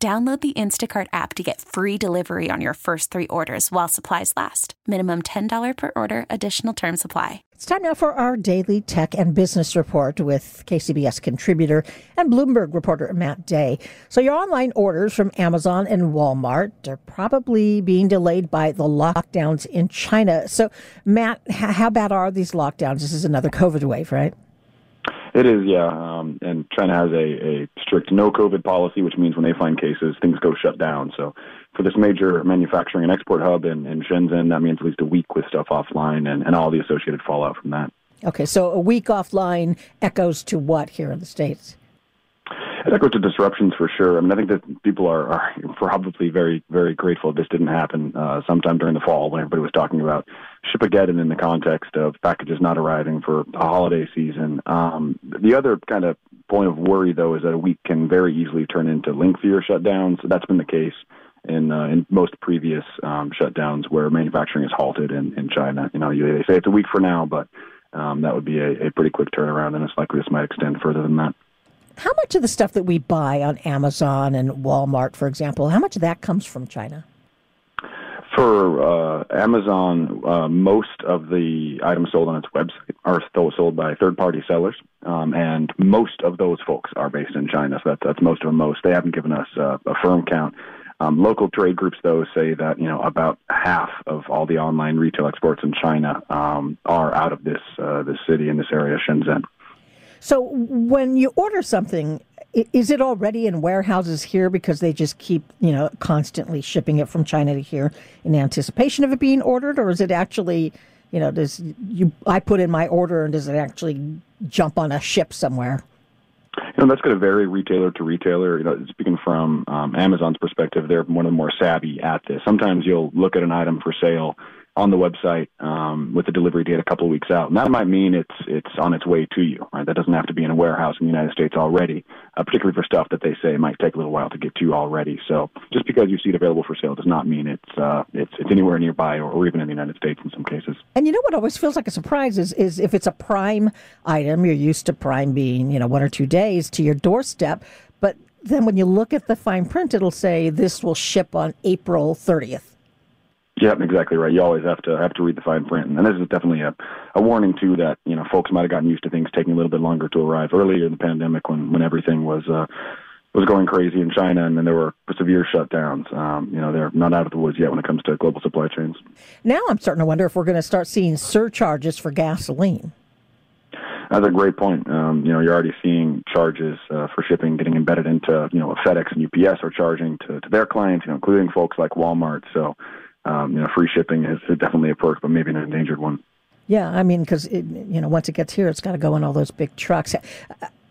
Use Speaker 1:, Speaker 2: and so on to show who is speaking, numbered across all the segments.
Speaker 1: Download the Instacart app to get free delivery on your first three orders while supplies last. Minimum $10 per order, additional term supply.
Speaker 2: It's time now for our daily tech and business report with KCBS contributor and Bloomberg reporter Matt Day. So, your online orders from Amazon and Walmart are probably being delayed by the lockdowns in China. So, Matt, how bad are these lockdowns? This is another COVID wave, right?
Speaker 3: It is, yeah. Um, and China has a, a strict no COVID policy, which means when they find cases, things go shut down. So for this major manufacturing and export hub in, in Shenzhen, that means at least a week with stuff offline and, and all the associated fallout from that.
Speaker 2: Okay, so a week offline echoes to what here in the States?
Speaker 3: It echoes to disruptions for sure. I mean, I think that people are, are probably very, very grateful this didn't happen uh, sometime during the fall when everybody was talking about Shipageddon in the context of packages not arriving for a holiday season. Um, the other kind of point of worry, though, is that a week can very easily turn into lengthier shutdowns. That's been the case in uh, in most previous um, shutdowns where manufacturing is halted in, in China. You know, they say it's a week for now, but um, that would be a, a pretty quick turnaround, and it's likely this might extend further than that.
Speaker 2: How much of the stuff that we buy on Amazon and Walmart, for example, how much of that comes from China?
Speaker 3: For uh, Amazon, uh, most of the items sold on its website are still sold by third-party sellers, um, and most of those folks are based in China. So that's, that's most of them. Most they haven't given us uh, a firm count. Um, local trade groups, though, say that you know about half of all the online retail exports in China um, are out of this uh, this city in this area, Shenzhen.
Speaker 2: So when you order something, is it already in warehouses here because they just keep, you know, constantly shipping it from China to here in anticipation of it being ordered, or is it actually, you know, does you I put in my order and does it actually jump on a ship somewhere?
Speaker 3: You know, that's going to vary retailer to retailer. You know, speaking from um, Amazon's perspective, they're one of the more savvy at this. Sometimes you'll look at an item for sale on the website um, with the delivery date a couple of weeks out, and that might mean it's it's on its way to you. Right? That doesn't have to be in a warehouse in the United States already, uh, particularly for stuff that they say might take a little while to get to you already. So just because you see it available for sale does not mean it's uh, it's it's anywhere nearby or, or even in the United States in some cases.
Speaker 2: And you know what always feels like a surprise is is if it's a Prime item, you're used to Prime being you know one or two days to your doorstep, but then when you look at the fine print, it'll say this will ship on April 30th.
Speaker 3: Yep, exactly right. You always have to have to read the fine print, and this is definitely a, a warning too that you know folks might have gotten used to things taking a little bit longer to arrive earlier in the pandemic when when everything was uh, was going crazy in China, and then there were severe shutdowns. Um, you know, they're not out of the woods yet when it comes to global supply chains.
Speaker 2: Now I'm starting to wonder if we're going to start seeing surcharges for gasoline.
Speaker 3: That's a great point. Um, you know, you're already seeing charges uh, for shipping getting embedded into, you know, FedEx and UPS are charging to, to their clients, you know, including folks like Walmart. So um, you know, free shipping is definitely a perk, but maybe an endangered one.
Speaker 2: Yeah, I mean, because you know, once it gets here, it's got to go in all those big trucks.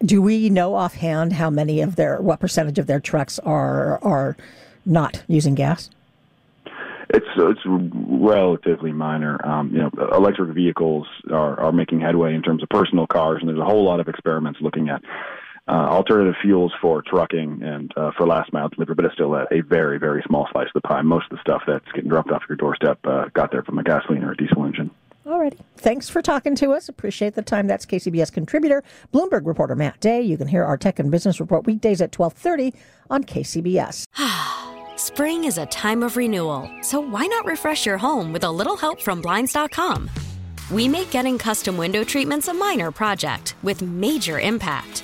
Speaker 2: Do we know offhand how many of their, what percentage of their trucks are are not using gas?
Speaker 3: It's it's relatively minor. Um, you know, electric vehicles are are making headway in terms of personal cars, and there's a whole lot of experiments looking at uh, alternative fuels for trucking and uh, for last mile delivery, but it's still a, a, very, very small slice of the pie. Most of the stuff that's getting dropped off your doorstep uh, got there from a gasoline or a diesel engine.
Speaker 2: All righty. Thanks for talking to us. Appreciate the time. That's KCBS contributor, Bloomberg reporter Matt Day. You can hear our tech and business report weekdays at 1230 on KCBS.
Speaker 4: Spring is a time of renewal, so why not refresh your home with a little help from Blinds.com? We make getting custom window treatments a minor project with major impact.